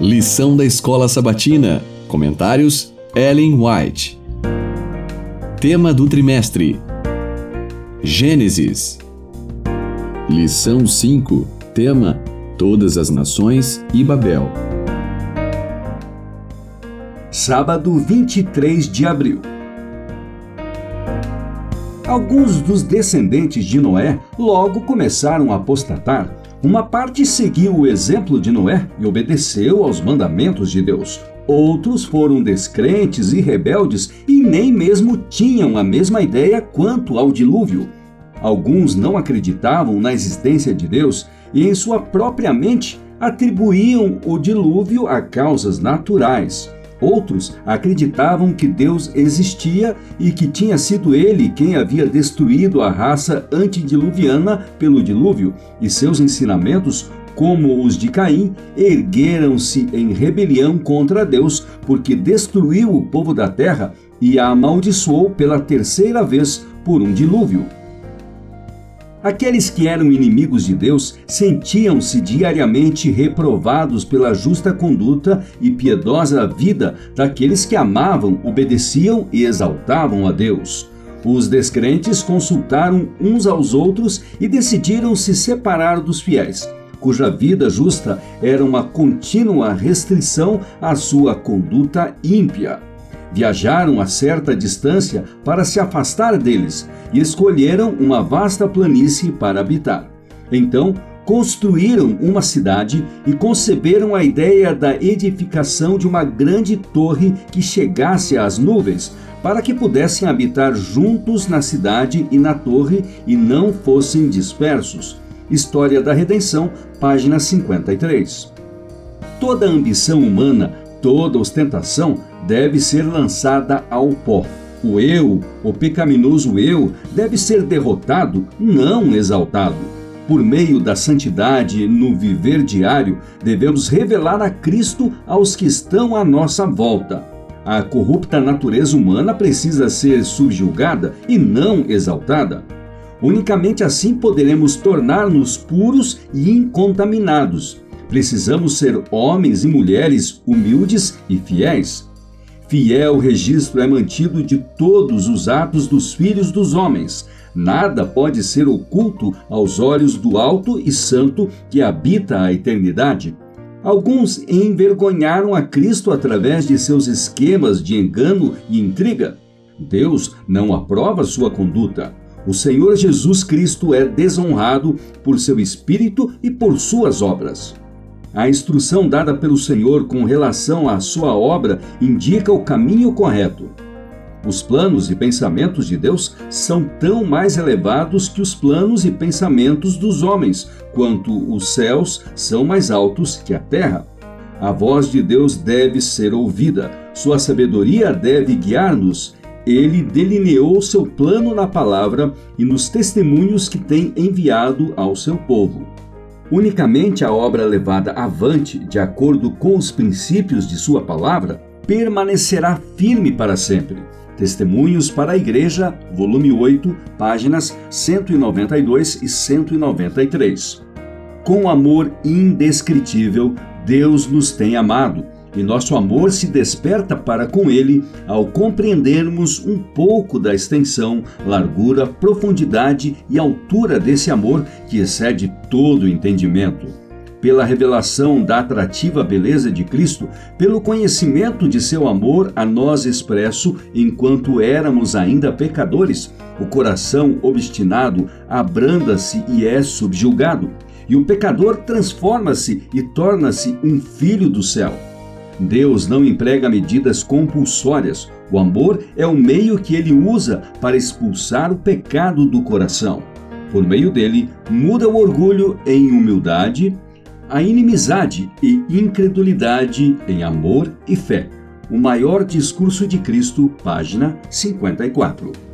Lição da Escola Sabatina. Comentários: Ellen White. Tema do trimestre: Gênesis. Lição 5. Tema: Todas as Nações e Babel. Sábado 23 de abril. Alguns dos descendentes de Noé logo começaram a apostatar uma parte seguiu o exemplo de Noé e obedeceu aos mandamentos de Deus. Outros foram descrentes e rebeldes e nem mesmo tinham a mesma ideia quanto ao dilúvio. Alguns não acreditavam na existência de Deus e, em sua própria mente, atribuíam o dilúvio a causas naturais. Outros acreditavam que Deus existia e que tinha sido ele quem havia destruído a raça antediluviana pelo dilúvio, e seus ensinamentos, como os de Caim, ergueram-se em rebelião contra Deus, porque destruiu o povo da terra e a amaldiçoou pela terceira vez por um dilúvio. Aqueles que eram inimigos de Deus sentiam-se diariamente reprovados pela justa conduta e piedosa vida daqueles que amavam, obedeciam e exaltavam a Deus. Os descrentes consultaram uns aos outros e decidiram se separar dos fiéis, cuja vida justa era uma contínua restrição à sua conduta ímpia. Viajaram a certa distância para se afastar deles e escolheram uma vasta planície para habitar. Então, construíram uma cidade e conceberam a ideia da edificação de uma grande torre que chegasse às nuvens, para que pudessem habitar juntos na cidade e na torre e não fossem dispersos. História da Redenção, página 53. Toda ambição humana, toda ostentação deve ser lançada ao pó. O eu, o pecaminoso eu, deve ser derrotado, não exaltado. Por meio da santidade no viver diário, devemos revelar a Cristo aos que estão à nossa volta. A corrupta natureza humana precisa ser subjugada e não exaltada. Unicamente assim poderemos tornar-nos puros e incontaminados. Precisamos ser homens e mulheres humildes e fiéis. Fiel registro é mantido de todos os atos dos filhos dos homens. Nada pode ser oculto aos olhos do Alto e Santo que habita a eternidade. Alguns envergonharam a Cristo através de seus esquemas de engano e intriga. Deus não aprova sua conduta. O Senhor Jesus Cristo é desonrado por seu espírito e por suas obras. A instrução dada pelo Senhor com relação à sua obra indica o caminho correto. Os planos e pensamentos de Deus são tão mais elevados que os planos e pensamentos dos homens, quanto os céus são mais altos que a terra. A voz de Deus deve ser ouvida, sua sabedoria deve guiar-nos. Ele delineou seu plano na palavra e nos testemunhos que tem enviado ao seu povo. Unicamente a obra levada avante de acordo com os princípios de Sua palavra permanecerá firme para sempre. Testemunhos para a Igreja, volume 8, páginas 192 e 193. Com amor indescritível, Deus nos tem amado e nosso amor se desperta para com ele ao compreendermos um pouco da extensão, largura, profundidade e altura desse amor que excede todo o entendimento. Pela revelação da atrativa beleza de Cristo, pelo conhecimento de seu amor a nós expresso enquanto éramos ainda pecadores, o coração obstinado abranda-se e é subjugado, e o pecador transforma-se e torna-se um filho do céu. Deus não emprega medidas compulsórias. O amor é o meio que ele usa para expulsar o pecado do coração. Por meio dele, muda o orgulho em humildade, a inimizade e incredulidade em amor e fé. O maior discurso de Cristo, página 54.